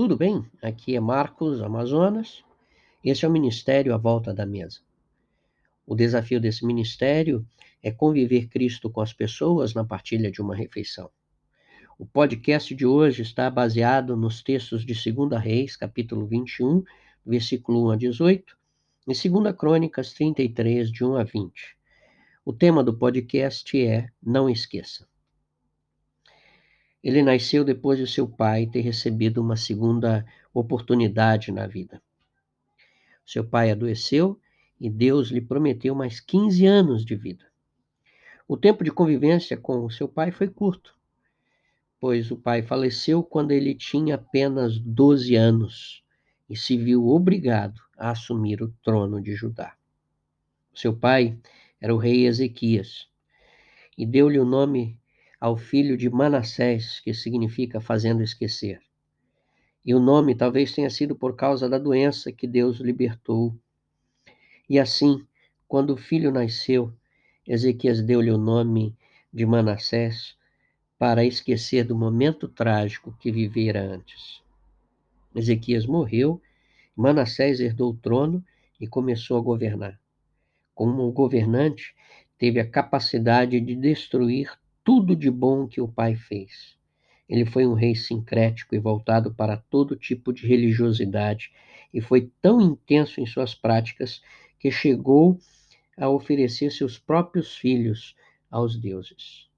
tudo bem? Aqui é Marcos Amazonas. Esse é o Ministério à Volta da Mesa. O desafio desse ministério é conviver Cristo com as pessoas na partilha de uma refeição. O podcast de hoje está baseado nos textos de 2 Reis, capítulo 21, versículo 1 a 18, e 2 Crônicas 33, de 1 a 20. O tema do podcast é Não Esqueça. Ele nasceu depois de seu pai ter recebido uma segunda oportunidade na vida. Seu pai adoeceu e Deus lhe prometeu mais 15 anos de vida. O tempo de convivência com seu pai foi curto, pois o pai faleceu quando ele tinha apenas 12 anos e se viu obrigado a assumir o trono de Judá. Seu pai era o rei Ezequias e deu-lhe o nome ao filho de Manassés, que significa fazendo esquecer. E o nome talvez tenha sido por causa da doença que Deus libertou. E assim, quando o filho nasceu, Ezequias deu-lhe o nome de Manassés para esquecer do momento trágico que vivera antes. Ezequias morreu, Manassés herdou o trono e começou a governar. Como governante, teve a capacidade de destruir tudo de bom que o pai fez. Ele foi um rei sincrético e voltado para todo tipo de religiosidade, e foi tão intenso em suas práticas que chegou a oferecer seus próprios filhos aos deuses.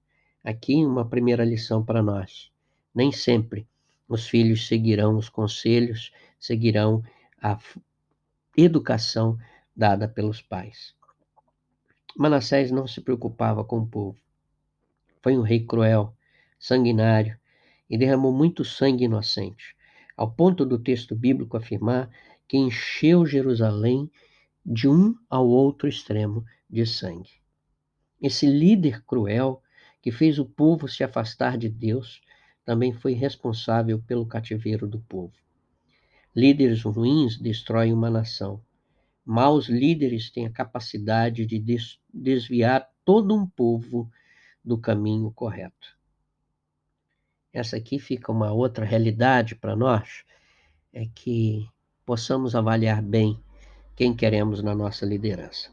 Aqui uma primeira lição para nós. Nem sempre os filhos seguirão os conselhos, seguirão a educação dada pelos pais. Manassés não se preocupava com o povo. Foi um rei cruel, sanguinário e derramou muito sangue inocente, ao ponto do texto bíblico afirmar que encheu Jerusalém de um ao outro extremo de sangue. Esse líder cruel que fez o povo se afastar de Deus também foi responsável pelo cativeiro do povo. Líderes ruins destroem uma nação. Maus líderes têm a capacidade de desviar todo um povo do caminho correto. Essa aqui fica uma outra realidade para nós, é que possamos avaliar bem quem queremos na nossa liderança.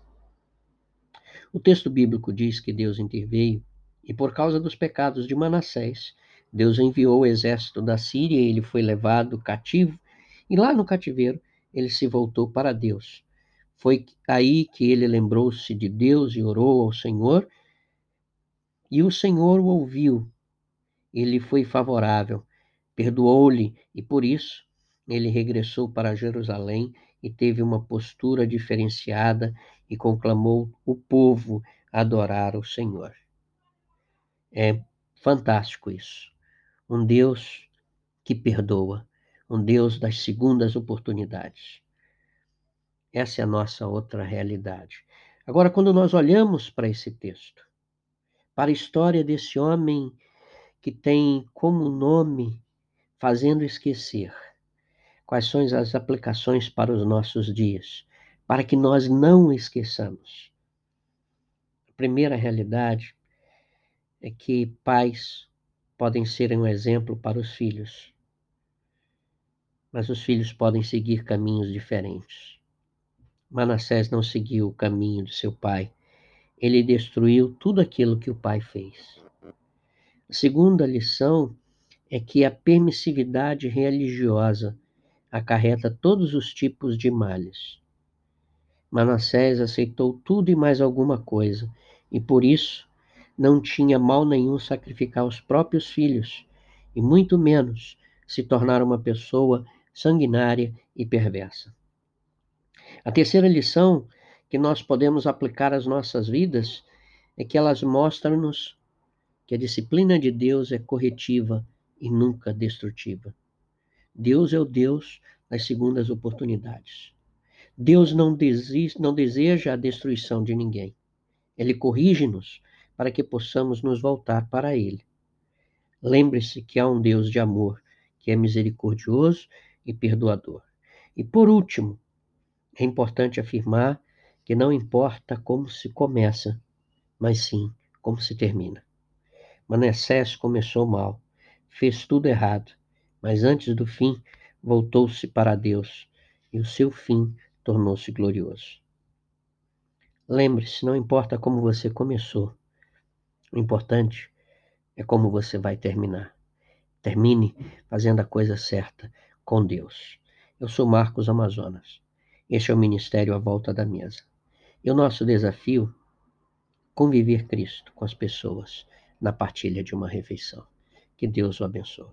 O texto bíblico diz que Deus interveio e por causa dos pecados de Manassés, Deus enviou o exército da Síria e ele foi levado cativo, e lá no cativeiro ele se voltou para Deus. Foi aí que ele lembrou-se de Deus e orou ao Senhor, e o Senhor o ouviu, ele foi favorável, perdoou-lhe, e por isso ele regressou para Jerusalém e teve uma postura diferenciada e conclamou o povo a adorar o Senhor. É fantástico isso. Um Deus que perdoa, um Deus das segundas oportunidades. Essa é a nossa outra realidade. Agora, quando nós olhamos para esse texto, para a história desse homem que tem como nome Fazendo Esquecer. Quais são as aplicações para os nossos dias? Para que nós não esqueçamos. A primeira realidade é que pais podem ser um exemplo para os filhos, mas os filhos podem seguir caminhos diferentes. Manassés não seguiu o caminho de seu pai ele destruiu tudo aquilo que o pai fez. A segunda lição é que a permissividade religiosa acarreta todos os tipos de males. Manassés aceitou tudo e mais alguma coisa, e por isso não tinha mal nenhum sacrificar os próprios filhos, e muito menos se tornar uma pessoa sanguinária e perversa. A terceira lição que nós podemos aplicar às nossas vidas é que elas mostram-nos que a disciplina de Deus é corretiva e nunca destrutiva. Deus é o Deus das segundas oportunidades. Deus não, desiste, não deseja a destruição de ninguém. Ele corrige-nos para que possamos nos voltar para Ele. Lembre-se que há um Deus de amor, que é misericordioso e perdoador. E por último, é importante afirmar que não importa como se começa, mas sim como se termina. Manassés começou mal, fez tudo errado, mas antes do fim voltou-se para Deus e o seu fim tornou-se glorioso. Lembre-se, não importa como você começou, o importante é como você vai terminar. Termine fazendo a coisa certa com Deus. Eu sou Marcos Amazonas. Este é o Ministério à Volta da Mesa. E o nosso desafio conviver Cristo com as pessoas na partilha de uma refeição. Que Deus o abençoe.